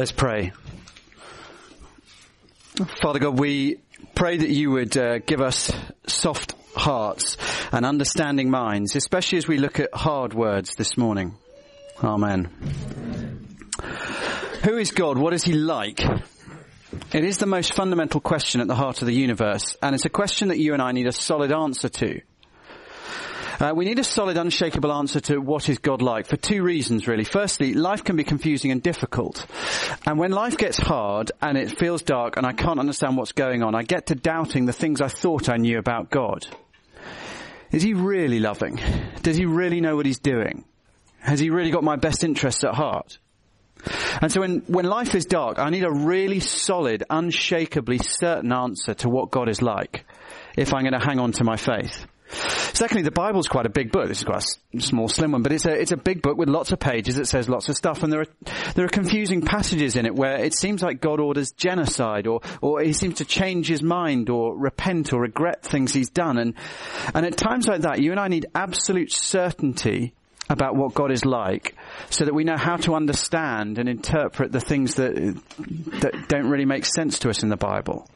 Let's pray. Father God, we pray that you would uh, give us soft hearts and understanding minds, especially as we look at hard words this morning. Amen. Who is God? What is he like? It is the most fundamental question at the heart of the universe, and it's a question that you and I need a solid answer to. Uh, we need a solid, unshakable answer to what is God like for two reasons, really. Firstly, life can be confusing and difficult. And when life gets hard and it feels dark and I can't understand what's going on, I get to doubting the things I thought I knew about God. Is he really loving? Does he really know what he's doing? Has he really got my best interests at heart? And so when, when life is dark, I need a really solid, unshakably certain answer to what God is like if I'm going to hang on to my faith. Secondly, the Bible's quite a big book. This is quite a small, slim one, but it's a, it's a big book with lots of pages. that says lots of stuff, and there are, there are confusing passages in it where it seems like God orders genocide, or, or he seems to change his mind, or repent, or regret things he's done. And, and at times like that, you and I need absolute certainty about what God is like so that we know how to understand and interpret the things that, that don't really make sense to us in the Bible.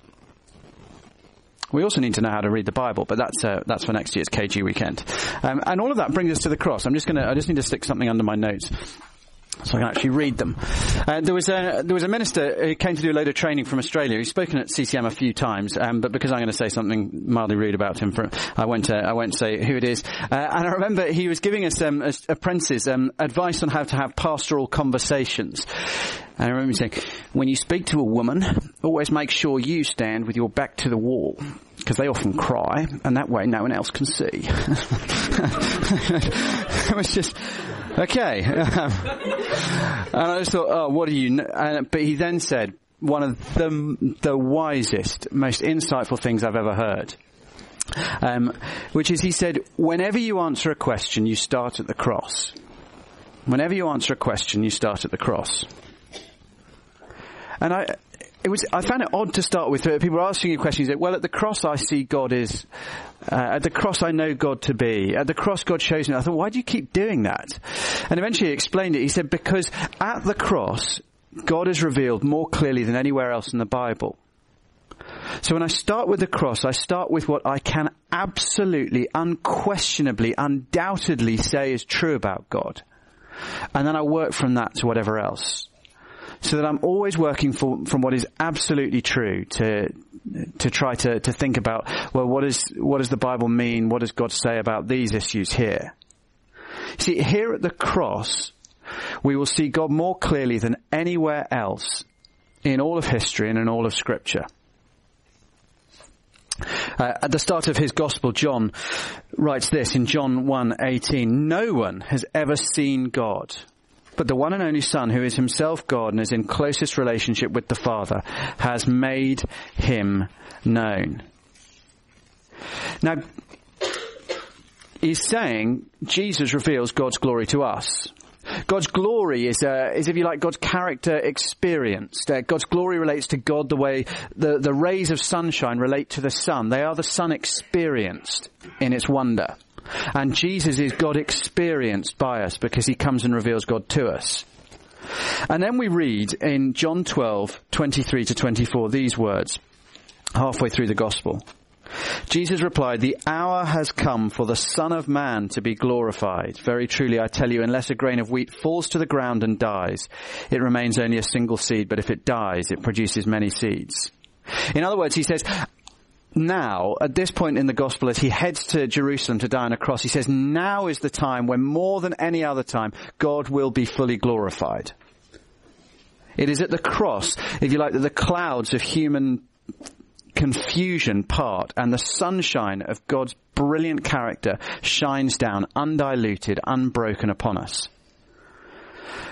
We also need to know how to read the Bible, but that's uh, that's for next year's KG weekend. Um, and all of that brings us to the cross. I'm just going to I just need to stick something under my notes so I can actually read them. Uh, there was a there was a minister who came to do a load of training from Australia. He's spoken at CCM a few times, um, but because I'm going to say something mildly rude about him, for, I won't uh, I won't say who it is. Uh, and I remember he was giving us um, apprentices um, advice on how to have pastoral conversations. And I remember him saying, when you speak to a woman, always make sure you stand with your back to the wall, because they often cry, and that way no one else can see. it was just, okay. and I just thought, oh, what do you know? but he then said, one of the, the wisest, most insightful things I've ever heard. Um, which is, he said, whenever you answer a question, you start at the cross. Whenever you answer a question, you start at the cross. And I, it was, I found it odd to start with. People were asking you questions. Like, well, at the cross, I see God is, uh, at the cross, I know God to be. At the cross, God shows me. I thought, why do you keep doing that? And eventually he explained it. He said, because at the cross, God is revealed more clearly than anywhere else in the Bible. So when I start with the cross, I start with what I can absolutely, unquestionably, undoubtedly say is true about God. And then I work from that to whatever else so that I'm always working for, from what is absolutely true to to try to, to think about well what is what does the Bible mean? What does God say about these issues here? See, here at the cross, we will see God more clearly than anywhere else in all of history and in all of Scripture. Uh, at the start of his gospel, John writes this in John 1:18, "No one has ever seen God." But the one and only Son, who is himself God and is in closest relationship with the Father, has made him known. Now, he's saying Jesus reveals God's glory to us. God's glory is, uh, is if you like, God's character experienced. Uh, God's glory relates to God the way the, the rays of sunshine relate to the sun. They are the sun experienced in its wonder. And Jesus is God experienced by us because he comes and reveals God to us. And then we read in John 12, 23 to 24 these words, halfway through the gospel. Jesus replied, the hour has come for the Son of Man to be glorified. Very truly I tell you, unless a grain of wheat falls to the ground and dies, it remains only a single seed, but if it dies, it produces many seeds. In other words, he says, now, at this point in the gospel, as he heads to Jerusalem to die on a cross, he says, now is the time when more than any other time, God will be fully glorified. It is at the cross, if you like, that the clouds of human confusion part and the sunshine of God's brilliant character shines down undiluted, unbroken upon us.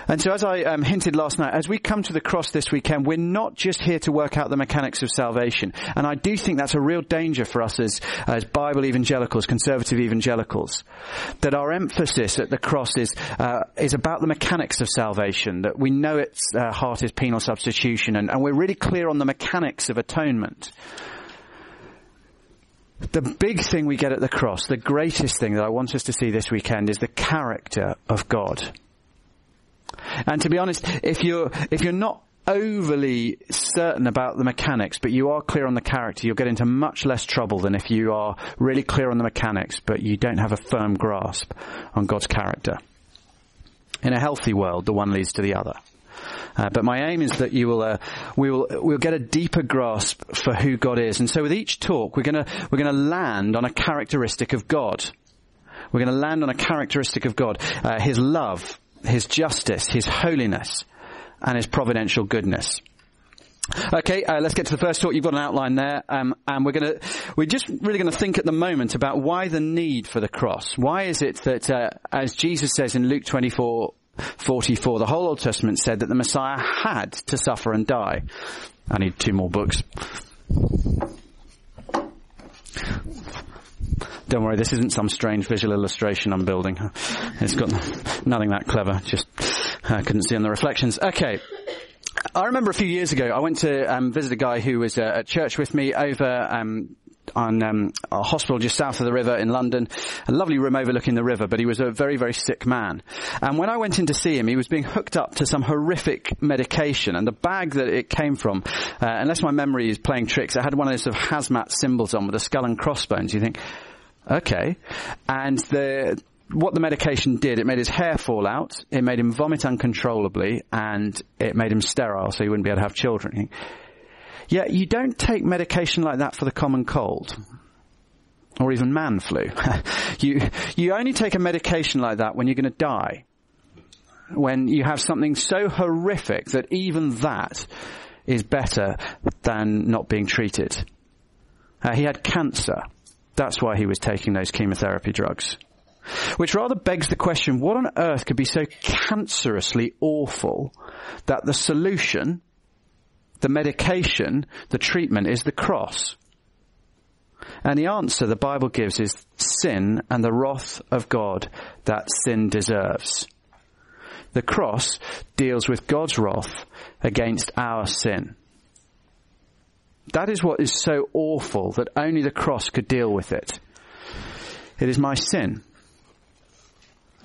And so as I um, hinted last night, as we come to the cross this weekend, we're not just here to work out the mechanics of salvation. And I do think that's a real danger for us as, as Bible evangelicals, conservative evangelicals, that our emphasis at the cross is, uh, is about the mechanics of salvation, that we know its uh, heart is penal substitution, and, and we're really clear on the mechanics of atonement. The big thing we get at the cross, the greatest thing that I want us to see this weekend is the character of God. And to be honest, if you're, if you're not overly certain about the mechanics, but you are clear on the character, you'll get into much less trouble than if you are really clear on the mechanics, but you don't have a firm grasp on God's character. In a healthy world, the one leads to the other. Uh, but my aim is that you will, uh, we will, we'll get a deeper grasp for who God is. And so with each talk, we're gonna, we're gonna land on a characteristic of God. We're gonna land on a characteristic of God. Uh, His love, His justice, His holiness, and His providential goodness. Okay, uh, let's get to the first talk. You've got an outline there, um, and we're going to we're just really going to think at the moment about why the need for the cross. Why is it that, uh, as Jesus says in Luke 24, 44, the whole Old Testament said that the Messiah had to suffer and die. I need two more books. Don't worry, this isn't some strange visual illustration I'm building. It's got nothing that clever. Just I couldn't see on the reflections. Okay. I remember a few years ago, I went to um, visit a guy who was uh, at church with me over um, on um, a hospital just south of the river in London. A lovely room overlooking the river, but he was a very, very sick man. And when I went in to see him, he was being hooked up to some horrific medication, and the bag that it came from, uh, unless my memory is playing tricks, it had one of those sort of hazmat symbols on with a skull and crossbones. You think, okay, and the what the medication did, it made his hair fall out, it made him vomit uncontrollably, and it made him sterile, so he wouldn't be able to have children. Yet you don't take medication like that for the common cold. Or even man flu. you, you only take a medication like that when you're to die. When you have something so horrific that even that is better than not being treated. Uh, he had cancer. That's why he was taking those chemotherapy drugs. Which rather begs the question, what on earth could be so cancerously awful that the solution the medication, the treatment is the cross. And the answer the Bible gives is sin and the wrath of God that sin deserves. The cross deals with God's wrath against our sin. That is what is so awful that only the cross could deal with it. It is my sin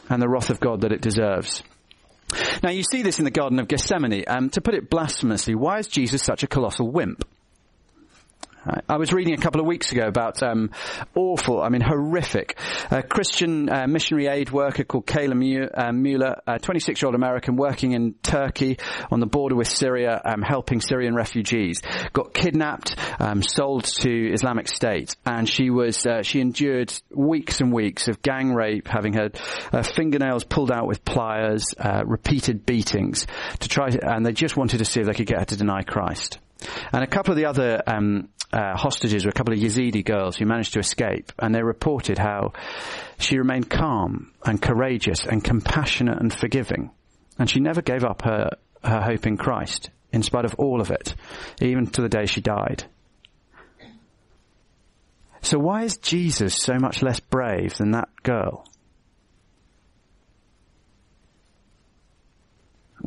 and the wrath of God that it deserves. Now you see this in the Garden of Gethsemane. Um, to put it blasphemously, why is Jesus such a colossal wimp? I was reading a couple of weeks ago about um, awful, I mean horrific, a Christian uh, missionary aid worker called Kayla uh, Mueller, a 26-year-old American working in Turkey on the border with Syria, um, helping Syrian refugees, got kidnapped, um, sold to Islamic State, and she was uh, she endured weeks and weeks of gang rape, having her fingernails pulled out with pliers, uh, repeated beatings to try, and they just wanted to see if they could get her to deny Christ. And a couple of the other um, uh, hostages were a couple of Yazidi girls who managed to escape, and they reported how she remained calm and courageous and compassionate and forgiving, and she never gave up her her hope in Christ in spite of all of it, even to the day she died. So why is Jesus so much less brave than that girl?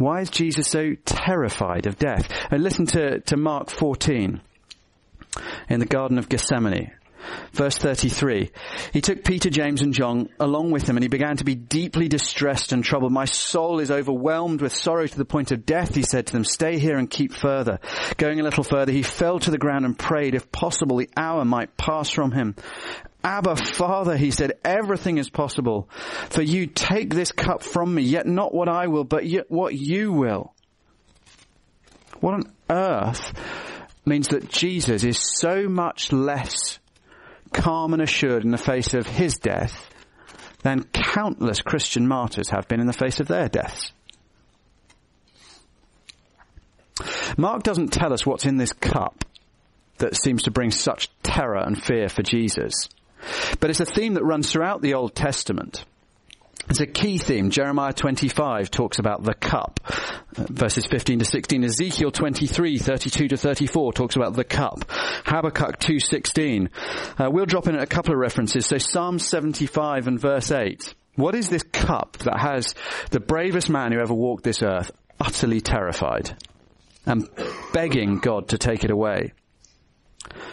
Why is Jesus so terrified of death? And listen to, to Mark 14 in the Garden of Gethsemane. Verse 33. He took Peter, James and John along with him and he began to be deeply distressed and troubled. My soul is overwhelmed with sorrow to the point of death, he said to them. Stay here and keep further. Going a little further, he fell to the ground and prayed if possible the hour might pass from him. Abba, Father, he said, everything is possible. For you take this cup from me, yet not what I will, but yet what you will. What on earth means that Jesus is so much less calm and assured in the face of his death than countless Christian martyrs have been in the face of their deaths. Mark doesn't tell us what's in this cup that seems to bring such terror and fear for Jesus. But it's a theme that runs throughout the Old Testament. It's a key theme. Jeremiah 25 talks about the cup. Verses 15 to 16. Ezekiel 23, 32 to 34 talks about the cup. Habakkuk 2.16. Uh, we'll drop in a couple of references. So Psalm 75 and verse 8. What is this cup that has the bravest man who ever walked this earth utterly terrified and begging God to take it away?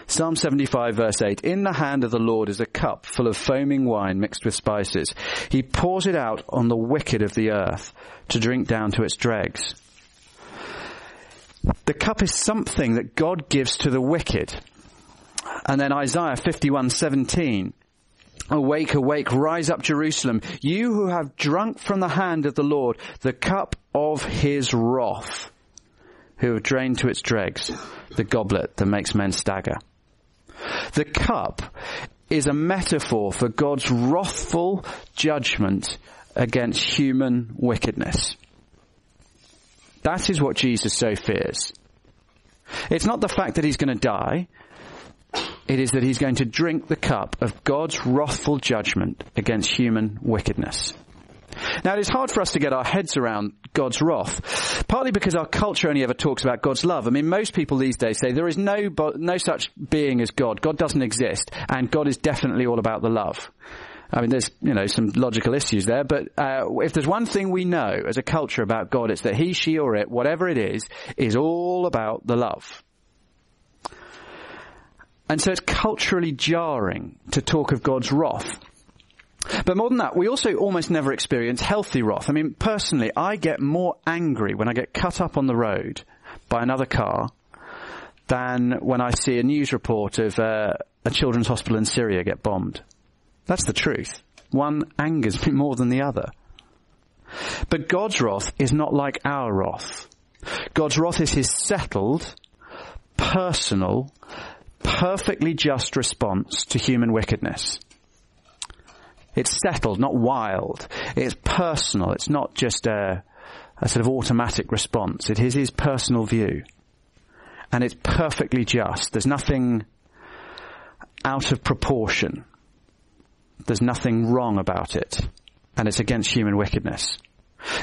Psalm 75 verse 8, In the hand of the Lord is a cup full of foaming wine mixed with spices. He pours it out on the wicked of the earth to drink down to its dregs. The cup is something that God gives to the wicked. And then Isaiah 51:17 Awake, awake, rise up Jerusalem, you who have drunk from the hand of the Lord the cup of his wrath, who have drained to its dregs the goblet that makes men stagger. The cup is a metaphor for God's wrathful judgment against human wickedness. That is what Jesus so fears. It's not the fact that he's going to die. It is that he's going to drink the cup of God's wrathful judgment against human wickedness. Now it is hard for us to get our heads around God's wrath, partly because our culture only ever talks about God's love. I mean, most people these days say there is no, no such being as God. God doesn't exist, and God is definitely all about the love. I mean, there's, you know, some logical issues there, but uh, if there's one thing we know as a culture about God, it's that he, she, or it, whatever it is, is all about the love. And so it's culturally jarring to talk of God's wrath. But more than that, we also almost never experience healthy wrath. I mean, personally, I get more angry when I get cut up on the road by another car than when I see a news report of uh, a children's hospital in Syria get bombed. That's the truth. One angers me more than the other. But God's wrath is not like our wrath. God's wrath is his settled, personal, perfectly just response to human wickedness. It's settled, not wild. It's personal. It's not just a, a sort of automatic response. It is his personal view. And it's perfectly just. There's nothing out of proportion. There's nothing wrong about it. And it's against human wickedness.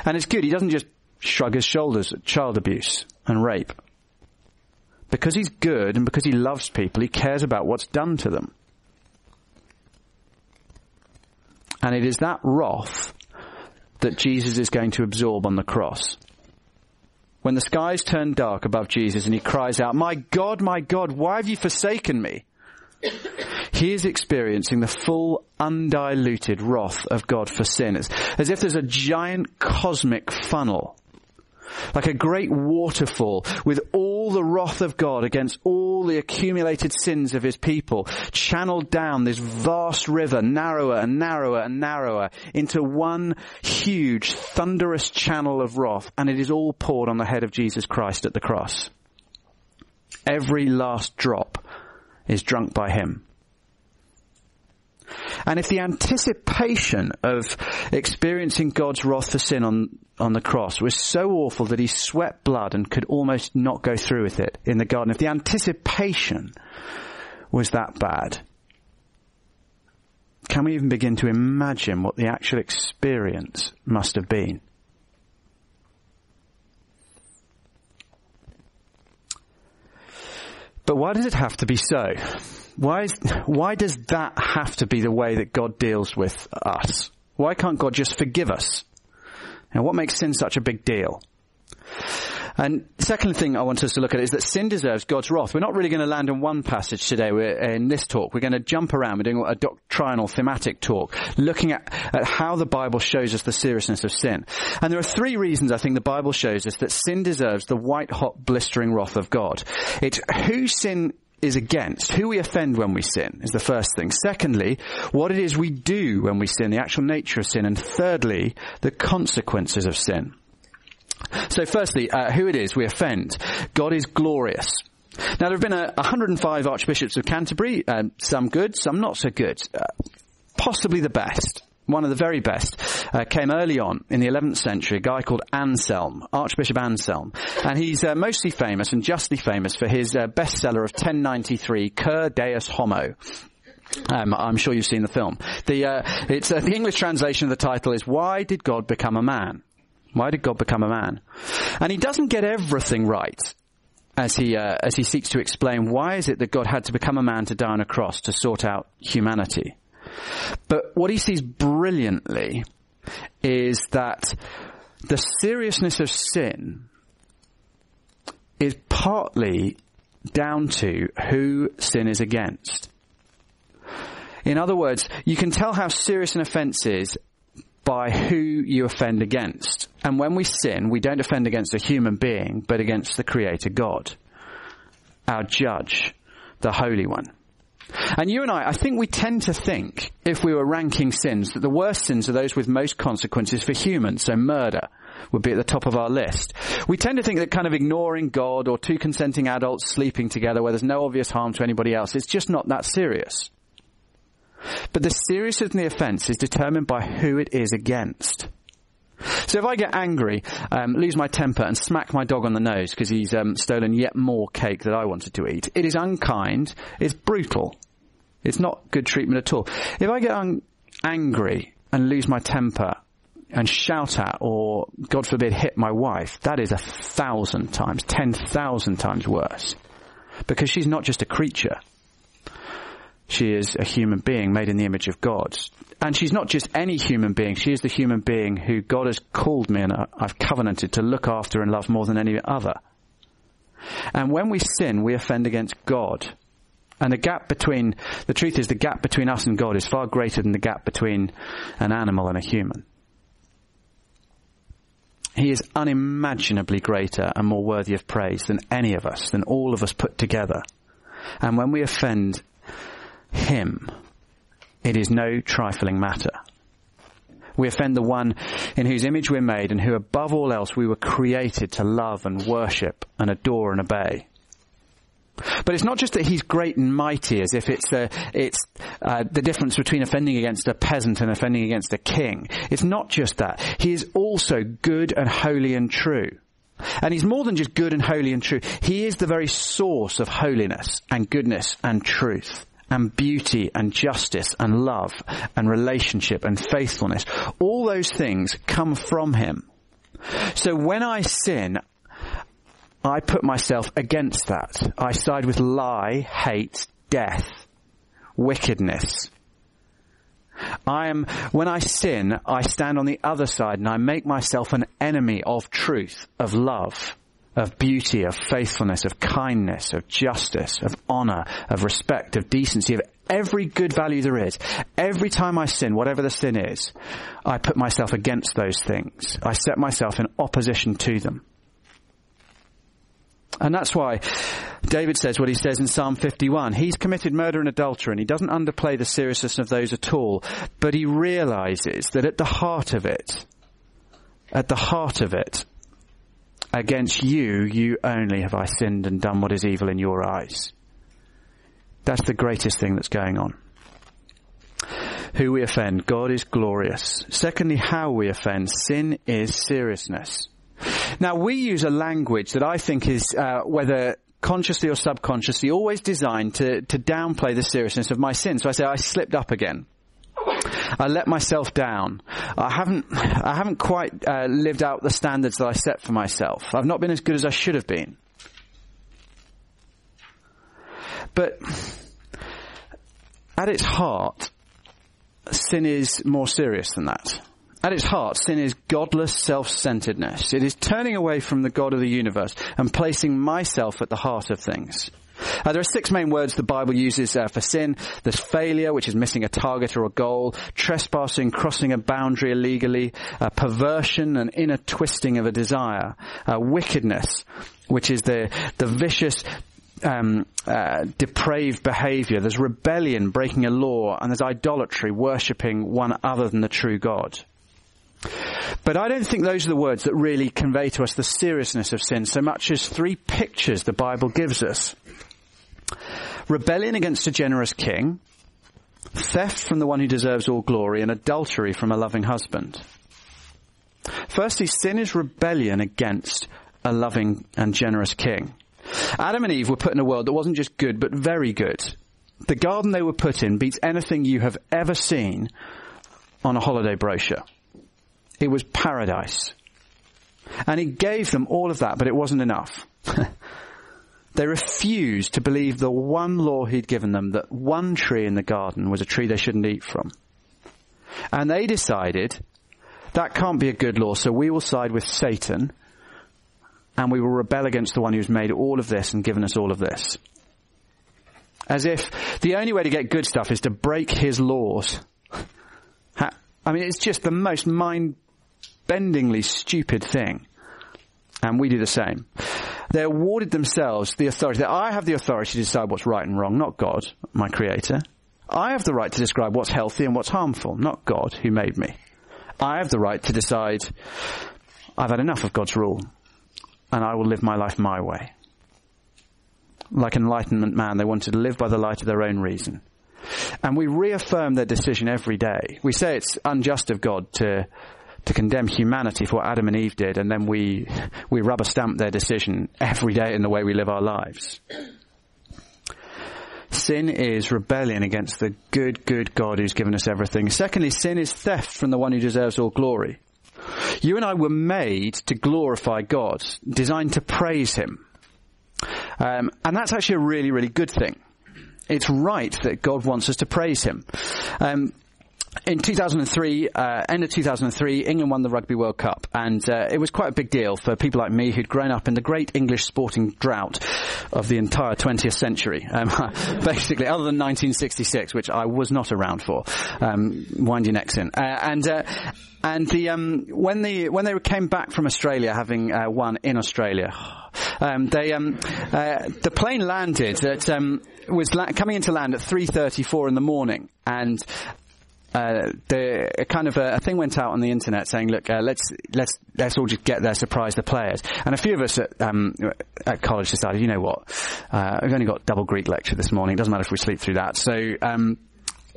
And it's good. He doesn't just shrug his shoulders at child abuse and rape. Because he's good and because he loves people, he cares about what's done to them. And it is that wrath that Jesus is going to absorb on the cross. When the skies turn dark above Jesus and he cries out, My God, my God, why have you forsaken me? He is experiencing the full, undiluted wrath of God for sin. It's as if there's a giant cosmic funnel like a great waterfall with all the wrath of God against all the accumulated sins of his people channeled down this vast river narrower and narrower and narrower into one huge thunderous channel of wrath and it is all poured on the head of Jesus Christ at the cross. Every last drop is drunk by him. And if the anticipation of experiencing God's wrath for sin on, on the cross was so awful that he sweat blood and could almost not go through with it in the garden, if the anticipation was that bad, can we even begin to imagine what the actual experience must have been? But why does it have to be so? Why, is, why does that have to be the way that God deals with us? Why can't God just forgive us? And what makes sin such a big deal? And the second thing I want us to look at is that sin deserves God's wrath. We're not really going to land on one passage today We're, in this talk. We're going to jump around. We're doing a doctrinal, thematic talk, looking at, at how the Bible shows us the seriousness of sin. And there are three reasons I think the Bible shows us that sin deserves the white hot blistering wrath of God. It's who sin is against, who we offend when we sin is the first thing. Secondly, what it is we do when we sin, the actual nature of sin. And thirdly, the consequences of sin. So firstly, uh, who it is we offend. God is glorious. Now there have been a, 105 archbishops of Canterbury, uh, some good, some not so good. Uh, possibly the best one of the very best, uh, came early on in the 11th century, a guy called Anselm, Archbishop Anselm. And he's uh, mostly famous and justly famous for his uh, bestseller of 1093, Cur Deus Homo. Um, I'm sure you've seen the film. The, uh, it's, uh, the English translation of the title is Why Did God Become a Man? Why did God become a man? And he doesn't get everything right as he uh, as he seeks to explain why is it that God had to become a man to die on a cross to sort out humanity. But what he sees brilliantly is that the seriousness of sin is partly down to who sin is against. In other words, you can tell how serious an offense is by who you offend against. And when we sin, we don't offend against a human being, but against the Creator God, our judge, the Holy One. And you and I, I think we tend to think, if we were ranking sins, that the worst sins are those with most consequences for humans, so murder would be at the top of our list. We tend to think that kind of ignoring God or two consenting adults sleeping together where there's no obvious harm to anybody else, it's just not that serious. But the seriousness of the offence is determined by who it is against. So if I get angry, um, lose my temper, and smack my dog on the nose because he's um, stolen yet more cake that I wanted to eat, it is unkind, it's brutal, it's not good treatment at all. If I get un- angry and lose my temper and shout at or, God forbid, hit my wife, that is a thousand times, ten thousand times worse. Because she's not just a creature. She is a human being made in the image of God. And she's not just any human being, she is the human being who God has called me and I've covenanted to look after and love more than any other. And when we sin, we offend against God. And the gap between, the truth is the gap between us and God is far greater than the gap between an animal and a human. He is unimaginably greater and more worthy of praise than any of us, than all of us put together. And when we offend Him, it is no trifling matter. We offend the one in whose image we're made and who above all else we were created to love and worship and adore and obey. But it's not just that he's great and mighty, as if it's the, it's uh, the difference between offending against a peasant and offending against a king. It's not just that. He is also good and holy and true. And he's more than just good and holy and true. He is the very source of holiness and goodness and truth and beauty and justice and love and relationship and faithfulness. All those things come from him. So when I sin, I put myself against that. I side with lie, hate, death, wickedness. I am, when I sin, I stand on the other side and I make myself an enemy of truth, of love, of beauty, of faithfulness, of kindness, of justice, of honor, of respect, of decency, of every good value there is. Every time I sin, whatever the sin is, I put myself against those things. I set myself in opposition to them. And that's why David says what he says in Psalm 51. He's committed murder and adultery and he doesn't underplay the seriousness of those at all, but he realizes that at the heart of it, at the heart of it, against you, you only have I sinned and done what is evil in your eyes. That's the greatest thing that's going on. Who we offend, God is glorious. Secondly, how we offend, sin is seriousness. Now we use a language that I think is, uh, whether consciously or subconsciously, always designed to, to downplay the seriousness of my sin. So I say, I slipped up again. I let myself down. I haven't, I haven't quite uh, lived out the standards that I set for myself. I've not been as good as I should have been. But at its heart, sin is more serious than that. At its heart, sin is godless self-centeredness. It is turning away from the God of the universe and placing myself at the heart of things. Uh, there are six main words the Bible uses uh, for sin. There's failure, which is missing a target or a goal, trespassing, crossing a boundary illegally, uh, perversion, an inner twisting of a desire, uh, wickedness, which is the, the vicious um, uh, depraved behavior. There's rebellion, breaking a law, and there's idolatry, worshipping one other than the true God. But I don't think those are the words that really convey to us the seriousness of sin so much as three pictures the Bible gives us. Rebellion against a generous king, theft from the one who deserves all glory, and adultery from a loving husband. Firstly, sin is rebellion against a loving and generous king. Adam and Eve were put in a world that wasn't just good, but very good. The garden they were put in beats anything you have ever seen on a holiday brochure. It was paradise. And he gave them all of that, but it wasn't enough. they refused to believe the one law he'd given them, that one tree in the garden was a tree they shouldn't eat from. And they decided, that can't be a good law, so we will side with Satan, and we will rebel against the one who's made all of this and given us all of this. As if the only way to get good stuff is to break his laws. I mean, it's just the most mind-bendingly stupid thing. And we do the same. They awarded themselves the authority that I have the authority to decide what's right and wrong, not God, my creator. I have the right to describe what's healthy and what's harmful, not God who made me. I have the right to decide I've had enough of God's rule and I will live my life my way. Like Enlightenment man, they wanted to live by the light of their own reason. And we reaffirm their decision every day. We say it's unjust of God to, to condemn humanity for what Adam and Eve did, and then we, we rubber stamp their decision every day in the way we live our lives. Sin is rebellion against the good, good God who's given us everything. Secondly, sin is theft from the one who deserves all glory. You and I were made to glorify God, designed to praise Him. Um, and that's actually a really, really good thing. It's right that God wants us to praise Him. Um, in 2003, uh, end of 2003, England won the Rugby World Cup, and uh, it was quite a big deal for people like me who'd grown up in the great English sporting drought of the entire 20th century. Um, basically, other than 1966, which I was not around for. Um, wind your necks in. Uh, and uh, and the um, when the when they came back from Australia, having uh, won in Australia, um, they um, uh, the plane landed at um, was la- coming into land at 3:34 in the morning, and uh, the kind of a, a, thing went out on the internet saying, "Look, uh, let's let's let's all just get there, surprise the players." And a few of us at, um, at college decided, you know what, uh, we've only got double Greek lecture this morning. It doesn't matter if we sleep through that. So. Um,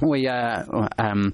we uh, um,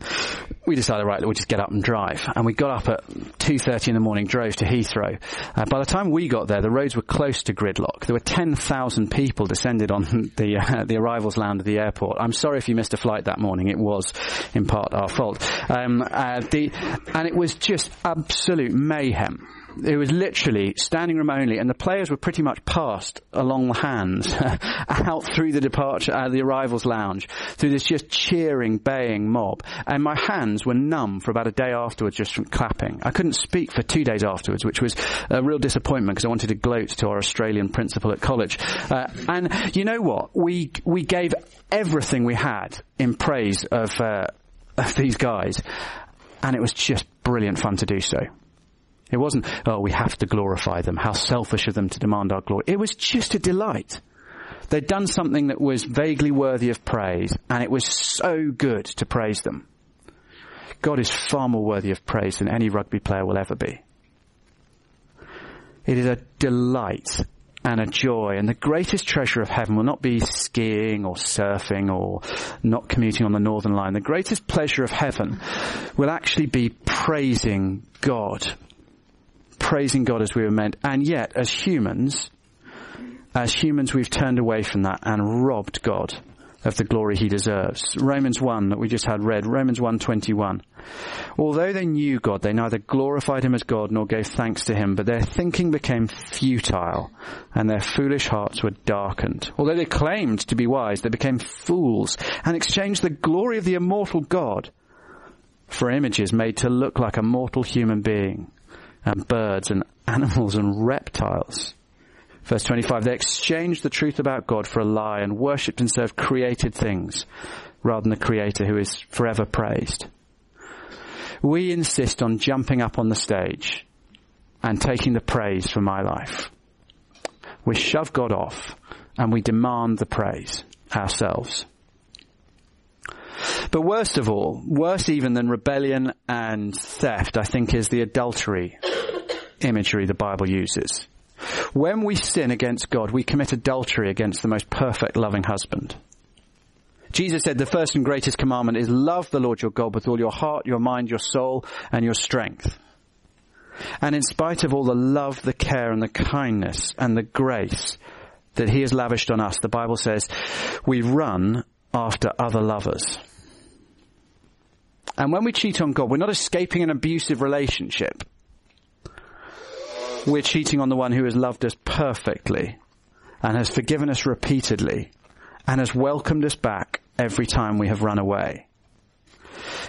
we decided right we'll just get up and drive. And we got up at 2.30 in the morning drove to Heathrow. Uh, by the time we got there the roads were close to gridlock. There were 10,000 people descended on the uh, the arrivals lounge of the airport. I'm sorry if you missed a flight that morning. It was in part our fault. Um, uh, the, and it was just absolute mayhem it was literally standing room only, and the players were pretty much passed along the hands out through the departure, uh, the arrivals lounge, through this just cheering, baying mob. And my hands were numb for about a day afterwards just from clapping. I couldn't speak for two days afterwards, which was a real disappointment because I wanted to gloat to our Australian principal at college. Uh, and you know what? We we gave everything we had in praise of, uh, of these guys, and it was just brilliant fun to do so. It wasn't, oh, we have to glorify them. How selfish of them to demand our glory. It was just a delight. They'd done something that was vaguely worthy of praise, and it was so good to praise them. God is far more worthy of praise than any rugby player will ever be. It is a delight and a joy, and the greatest treasure of heaven will not be skiing or surfing or not commuting on the Northern Line. The greatest pleasure of heaven will actually be praising God praising God as we were meant. And yet, as humans, as humans, we've turned away from that and robbed God of the glory he deserves. Romans 1 that we just had read, Romans 1:21. Although they knew God, they neither glorified him as God nor gave thanks to him, but their thinking became futile and their foolish hearts were darkened. Although they claimed to be wise, they became fools and exchanged the glory of the immortal God for images made to look like a mortal human being and birds and animals and reptiles. Verse 25, they exchanged the truth about God for a lie and worshipped and served created things rather than the creator who is forever praised. We insist on jumping up on the stage and taking the praise for my life. We shove God off and we demand the praise ourselves. But worst of all, worse even than rebellion and theft, I think is the adultery imagery the Bible uses. When we sin against God, we commit adultery against the most perfect loving husband. Jesus said the first and greatest commandment is love the Lord your God with all your heart, your mind, your soul, and your strength. And in spite of all the love, the care, and the kindness, and the grace that he has lavished on us, the Bible says we run after other lovers. And when we cheat on God, we're not escaping an abusive relationship we're cheating on the one who has loved us perfectly and has forgiven us repeatedly and has welcomed us back every time we have run away.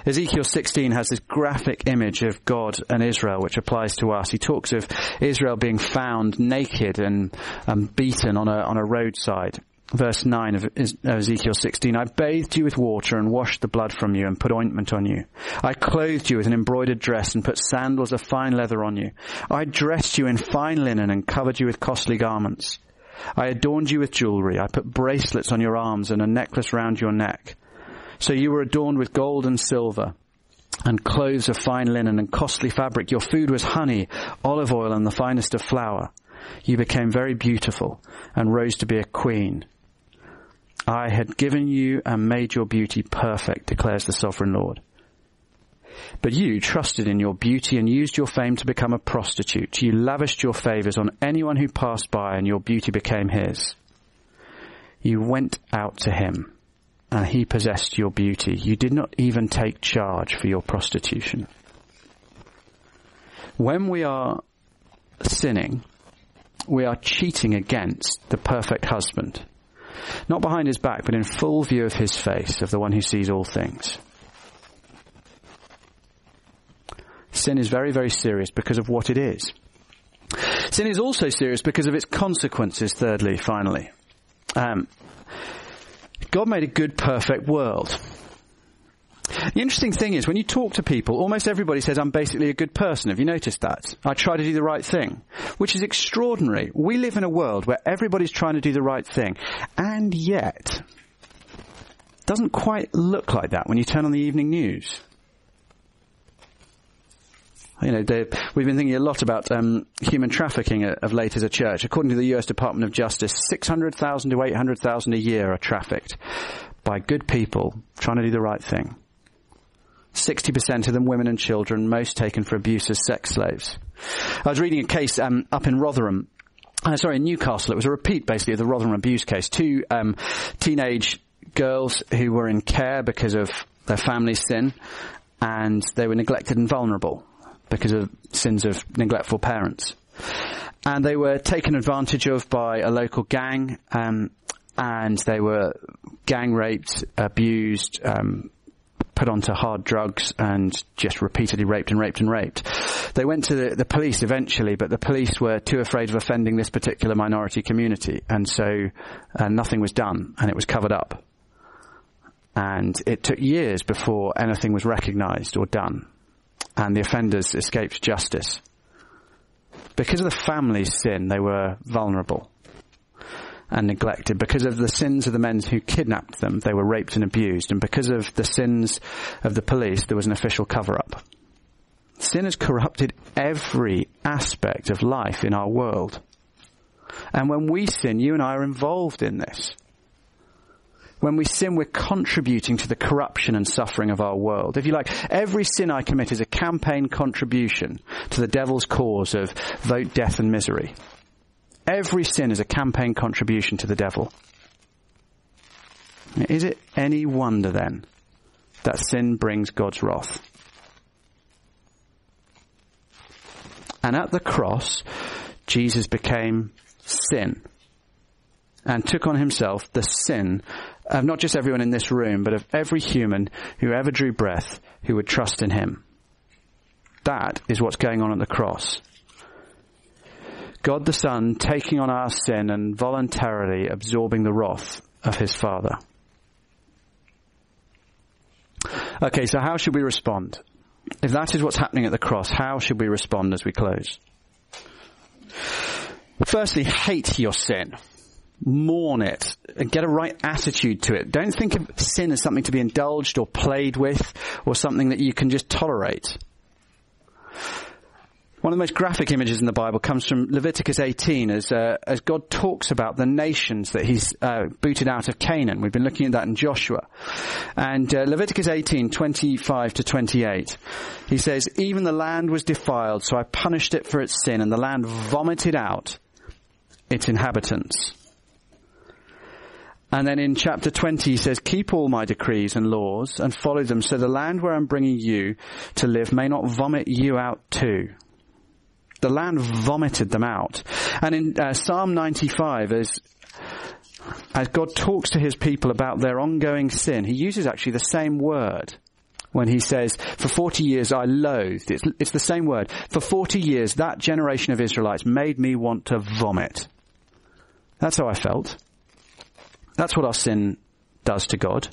Ezekiel 16 has this graphic image of God and Israel, which applies to us. He talks of Israel being found naked and, and beaten on a, on a roadside. Verse 9 of Ezekiel 16, I bathed you with water and washed the blood from you and put ointment on you. I clothed you with an embroidered dress and put sandals of fine leather on you. I dressed you in fine linen and covered you with costly garments. I adorned you with jewelry. I put bracelets on your arms and a necklace round your neck. So you were adorned with gold and silver and clothes of fine linen and costly fabric. Your food was honey, olive oil and the finest of flour. You became very beautiful and rose to be a queen. I had given you and made your beauty perfect, declares the sovereign Lord. But you trusted in your beauty and used your fame to become a prostitute. You lavished your favors on anyone who passed by and your beauty became his. You went out to him and he possessed your beauty. You did not even take charge for your prostitution. When we are sinning, we are cheating against the perfect husband not behind his back, but in full view of his face, of the one who sees all things. Sin is very, very serious because of what it is. Sin is also serious because of its consequences, thirdly, finally. Um, God made a good, perfect world. The interesting thing is, when you talk to people, almost everybody says, I'm basically a good person. Have you noticed that? I try to do the right thing. Which is extraordinary. We live in a world where everybody's trying to do the right thing. And yet, doesn't quite look like that when you turn on the evening news. You know, we've been thinking a lot about um, human trafficking of late as a church. According to the U.S. Department of Justice, 600,000 to 800,000 a year are trafficked by good people trying to do the right thing. 60% of them women and children, most taken for abuse as sex slaves. I was reading a case um, up in Rotherham uh, sorry, in Newcastle. It was a repeat, basically, of the Rotherham abuse case. Two um, teenage girls who were in care because of their family's sin, and they were neglected and vulnerable because of sins of neglectful parents. And they were taken advantage of by a local gang, um, and they were gang raped, abused, um, put onto hard drugs and just repeatedly raped and raped and raped. They went to the, the, police eventually, but the police were too afraid of offending this particular minority community, and so uh, nothing was done, and it was covered up. And it took years before anything was recognised or done, and the offenders escaped justice. Because of the family's sin, they were vulnerable and neglected. Because of the sins of the men who kidnapped them, they were raped and abused. And because of the sins of the police, there was an official cover up. Sin has corrupted every aspect of life in our world. And when we sin, you and I are involved in this. When we sin, we're contributing to the corruption and suffering of our world. If you like, every sin I commit is a campaign contribution to the devil's cause of vote death and misery. Every sin is a campaign contribution to the devil. Is it any wonder then that sin brings God's wrath? And at the cross, Jesus became sin and took on himself the sin of not just everyone in this room, but of every human who ever drew breath who would trust in him. That is what's going on at the cross. God the Son taking on our sin and voluntarily absorbing the wrath of his Father. Okay, so how should we respond? If that is what's happening at the cross, how should we respond as we close? Firstly, hate your sin. Mourn it. And get a right attitude to it. Don't think of sin as something to be indulged or played with or something that you can just tolerate. One of the most graphic images in the Bible comes from Leviticus 18 as, uh, as God talks about the nations that he's uh, booted out of Canaan. We've been looking at that in Joshua. And uh, Leviticus 18, 25 to 28, he says, Even the land was defiled, so I punished it for its sin, and the land vomited out its inhabitants. And then in chapter 20 he says, keep all my decrees and laws and follow them so the land where I'm bringing you to live may not vomit you out too. The land vomited them out. And in uh, Psalm 95, as, as God talks to his people about their ongoing sin, he uses actually the same word when he says, for 40 years I loathed. It's, it's the same word. For 40 years, that generation of Israelites made me want to vomit. That's how I felt. That's what our sin does to God.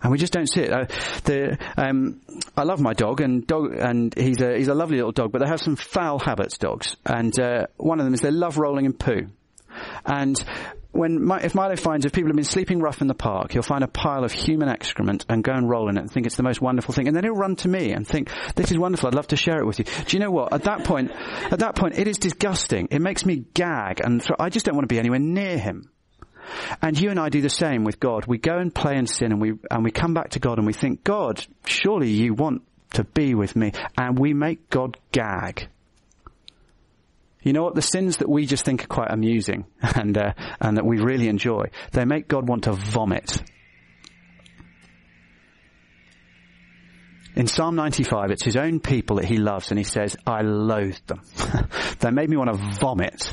And we just don't see it. Uh, the, um, I love my dog, and dog, and he's a he's a lovely little dog. But they have some foul habits, dogs. And uh, one of them is they love rolling in poo. And when My, if Milo finds if people have been sleeping rough in the park, he'll find a pile of human excrement and go and roll in it and think it's the most wonderful thing. And then he'll run to me and think, "This is wonderful. I'd love to share it with you." Do you know what? At that point, at that point, it is disgusting. It makes me gag, and I just don't want to be anywhere near him. And you and I do the same with God. We go and play and sin and we, and we come back to God and we think, God, surely you want to be with me. And we make God gag. You know what? The sins that we just think are quite amusing and, uh, and that we really enjoy, they make God want to vomit. In Psalm 95, it's his own people that he loves and he says, I loathe them. they made me want to vomit.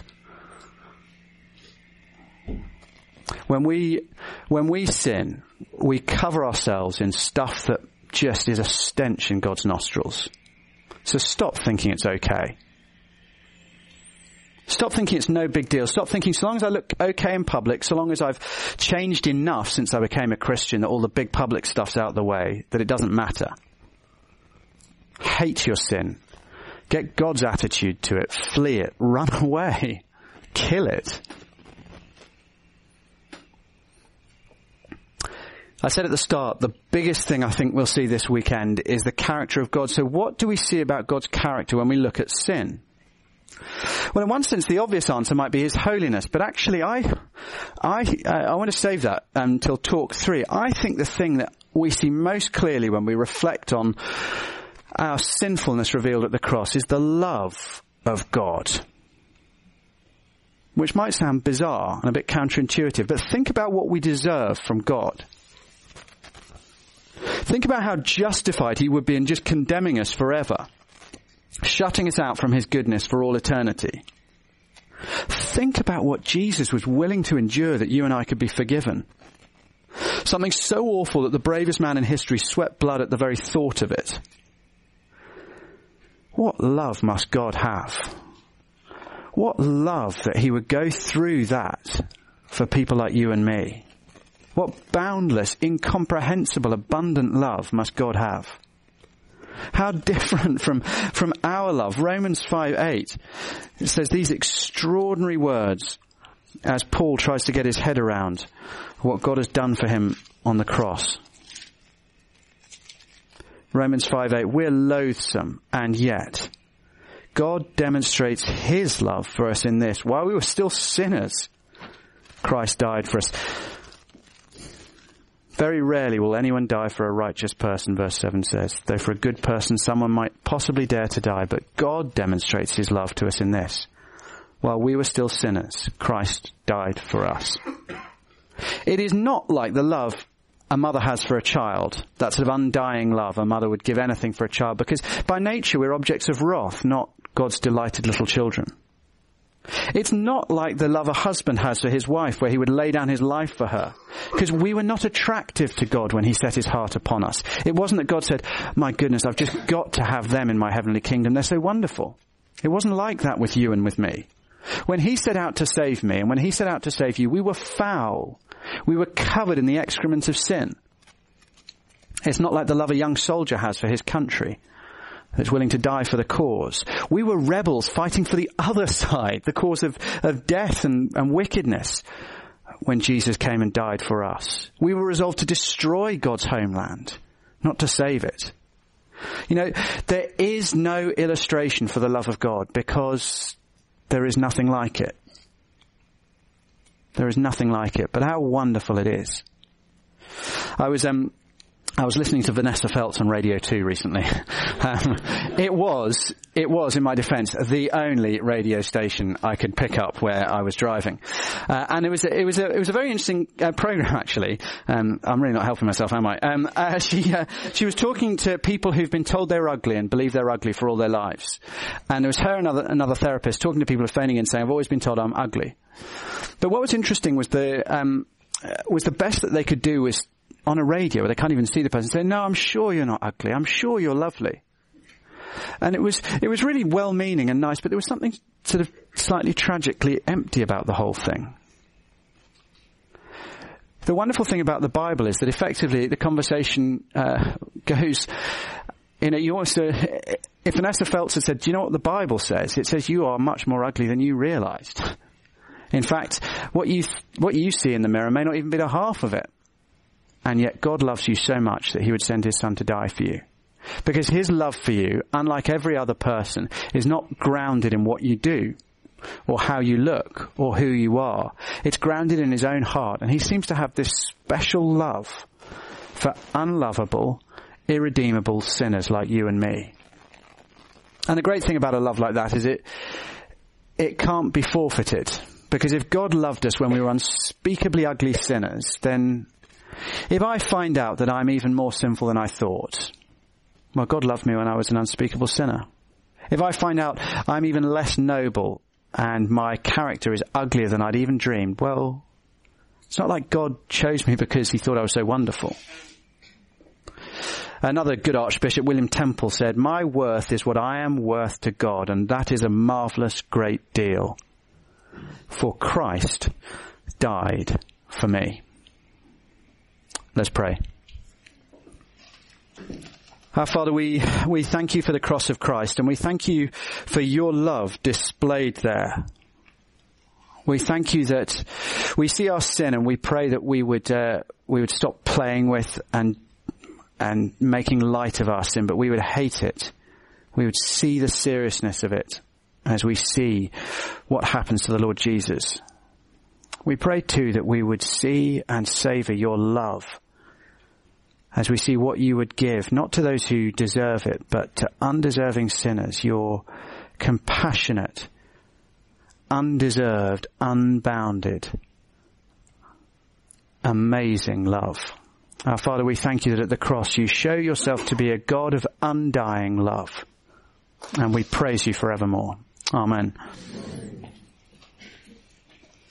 When we, when we sin, we cover ourselves in stuff that just is a stench in God's nostrils. So stop thinking it's okay. Stop thinking it's no big deal. Stop thinking so long as I look okay in public, so long as I've changed enough since I became a Christian that all the big public stuff's out of the way, that it doesn't matter. Hate your sin. Get God's attitude to it. Flee it. Run away. Kill it. I said at the start, the biggest thing I think we'll see this weekend is the character of God. So what do we see about God's character when we look at sin? Well, in one sense, the obvious answer might be His holiness, but actually, I, I, uh, I want to save that until talk three. I think the thing that we see most clearly when we reflect on our sinfulness revealed at the cross is the love of God. Which might sound bizarre and a bit counterintuitive, but think about what we deserve from God. Think about how justified he would be in just condemning us forever, shutting us out from his goodness for all eternity. Think about what Jesus was willing to endure that you and I could be forgiven. Something so awful that the bravest man in history sweat blood at the very thought of it. What love must God have? What love that he would go through that for people like you and me. What boundless, incomprehensible, abundant love must God have? How different from, from our love. Romans 5 8, it says these extraordinary words as Paul tries to get his head around what God has done for him on the cross. Romans 5 8, we're loathsome and yet God demonstrates his love for us in this. While we were still sinners, Christ died for us. Very rarely will anyone die for a righteous person, verse 7 says. Though for a good person someone might possibly dare to die, but God demonstrates his love to us in this. While we were still sinners, Christ died for us. It is not like the love a mother has for a child, that sort of undying love a mother would give anything for a child, because by nature we're objects of wrath, not God's delighted little children. It's not like the love a husband has for his wife where he would lay down his life for her. Because we were not attractive to God when he set his heart upon us. It wasn't that God said, my goodness, I've just got to have them in my heavenly kingdom. They're so wonderful. It wasn't like that with you and with me. When he set out to save me and when he set out to save you, we were foul. We were covered in the excrement of sin. It's not like the love a young soldier has for his country that's willing to die for the cause. We were rebels fighting for the other side, the cause of, of death and, and wickedness when Jesus came and died for us. We were resolved to destroy God's homeland, not to save it. You know, there is no illustration for the love of God because there is nothing like it. There is nothing like it, but how wonderful it is. I was um, I was listening to Vanessa Feltz on Radio 2 recently. Um, it was, it was, in my defense, the only radio station I could pick up where I was driving. Uh, and it was, it was a, it was a very interesting uh, program actually. Um, I'm really not helping myself, am I? Um, uh, she, uh, she was talking to people who've been told they're ugly and believe they're ugly for all their lives. And it was her and another, another therapist talking to people who phoning in saying, I've always been told I'm ugly. But what was interesting was the, um, uh, was the best that they could do was on a radio where they can't even see the person say, no, I'm sure you're not ugly. I'm sure you're lovely. And it was, it was really well meaning and nice, but there was something sort of slightly tragically empty about the whole thing. The wonderful thing about the Bible is that effectively the conversation uh, goes, you know, you almost, uh, if Vanessa Feltz had said, do you know what the Bible says? It says you are much more ugly than you realized. In fact, what you, what you see in the mirror may not even be the half of it. And yet God loves you so much that he would send his son to die for you. Because his love for you, unlike every other person, is not grounded in what you do or how you look or who you are. It's grounded in his own heart and he seems to have this special love for unlovable, irredeemable sinners like you and me. And the great thing about a love like that is it, it can't be forfeited. Because if God loved us when we were unspeakably ugly sinners, then if I find out that I'm even more sinful than I thought, well, God loved me when I was an unspeakable sinner. If I find out I'm even less noble and my character is uglier than I'd even dreamed, well, it's not like God chose me because he thought I was so wonderful. Another good Archbishop, William Temple, said, My worth is what I am worth to God, and that is a marvelous great deal. For Christ died for me. Let's pray. Our Father, we, we thank you for the cross of Christ and we thank you for your love displayed there. We thank you that we see our sin and we pray that we would, uh, we would stop playing with and, and making light of our sin, but we would hate it. We would see the seriousness of it as we see what happens to the Lord Jesus. We pray too that we would see and savor your love as we see what you would give, not to those who deserve it, but to undeserving sinners, your compassionate, undeserved, unbounded, amazing love. Our Father, we thank you that at the cross you show yourself to be a God of undying love. And we praise you forevermore. Amen.